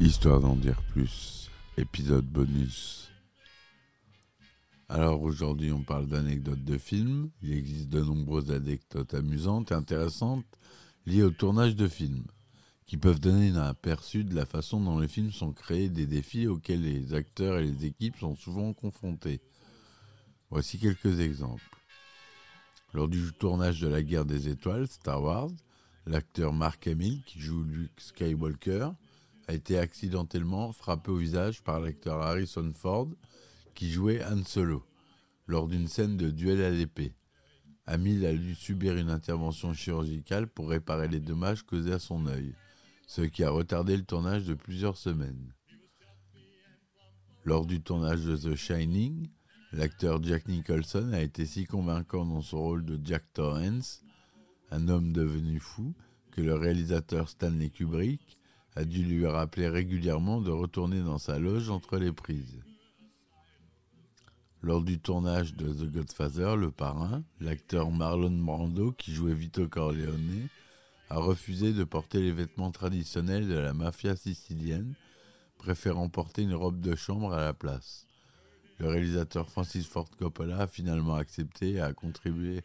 Histoire d'en dire plus, épisode bonus. Alors aujourd'hui on parle d'anecdotes de films. Il existe de nombreuses anecdotes amusantes et intéressantes liées au tournage de films, qui peuvent donner un aperçu de la façon dont les films sont créés des défis auxquels les acteurs et les équipes sont souvent confrontés. Voici quelques exemples. Lors du tournage de la guerre des étoiles, Star Wars, l'acteur Mark Hamill, qui joue Luke Skywalker, a été accidentellement frappé au visage par l'acteur Harrison Ford, qui jouait Han Solo, lors d'une scène de duel à l'épée. Hamill a dû subir une intervention chirurgicale pour réparer les dommages causés à son œil, ce qui a retardé le tournage de plusieurs semaines. Lors du tournage de The Shining, l'acteur Jack Nicholson a été si convaincant dans son rôle de Jack Torrance, un homme devenu fou, que le réalisateur Stanley Kubrick a dû lui rappeler régulièrement de retourner dans sa loge entre les prises. Lors du tournage de The Godfather, le parrain, l'acteur Marlon Brando, qui jouait Vito Corleone, a refusé de porter les vêtements traditionnels de la mafia sicilienne, préférant porter une robe de chambre à la place. Le réalisateur Francis Ford Coppola a finalement accepté et a contribué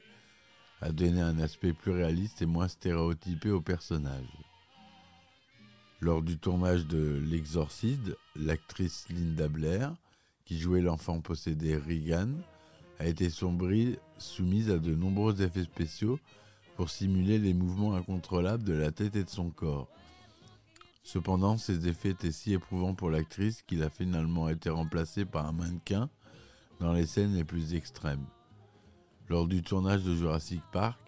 à donner un aspect plus réaliste et moins stéréotypé au personnage. Lors du tournage de L'Exorciste, l'actrice Linda Blair, qui jouait l'enfant possédé Regan, a été soumise à de nombreux effets spéciaux pour simuler les mouvements incontrôlables de la tête et de son corps. Cependant, ces effets étaient si éprouvants pour l'actrice qu'il a finalement été remplacé par un mannequin dans les scènes les plus extrêmes. Lors du tournage de Jurassic Park,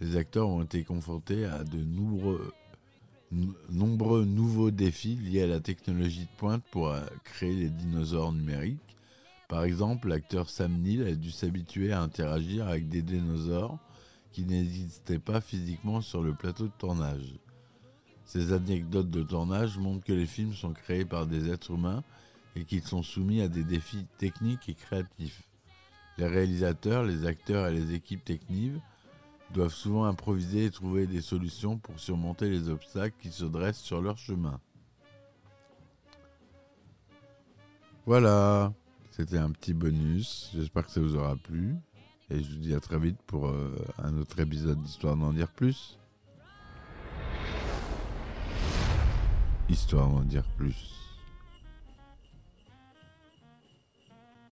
les acteurs ont été confrontés à de nombreux, nombreux nouveaux défis liés à la technologie de pointe pour euh, créer les dinosaures numériques. Par exemple, l'acteur Sam Neill a dû s'habituer à interagir avec des dinosaures qui n'existaient pas physiquement sur le plateau de tournage. Ces anecdotes de tournage montrent que les films sont créés par des êtres humains et qu'ils sont soumis à des défis techniques et créatifs. Les réalisateurs, les acteurs et les équipes techniques doivent souvent improviser et trouver des solutions pour surmonter les obstacles qui se dressent sur leur chemin. Voilà, c'était un petit bonus. J'espère que ça vous aura plu. Et je vous dis à très vite pour euh, un autre épisode d'Histoire d'en dire plus. Histoire d'en dire plus.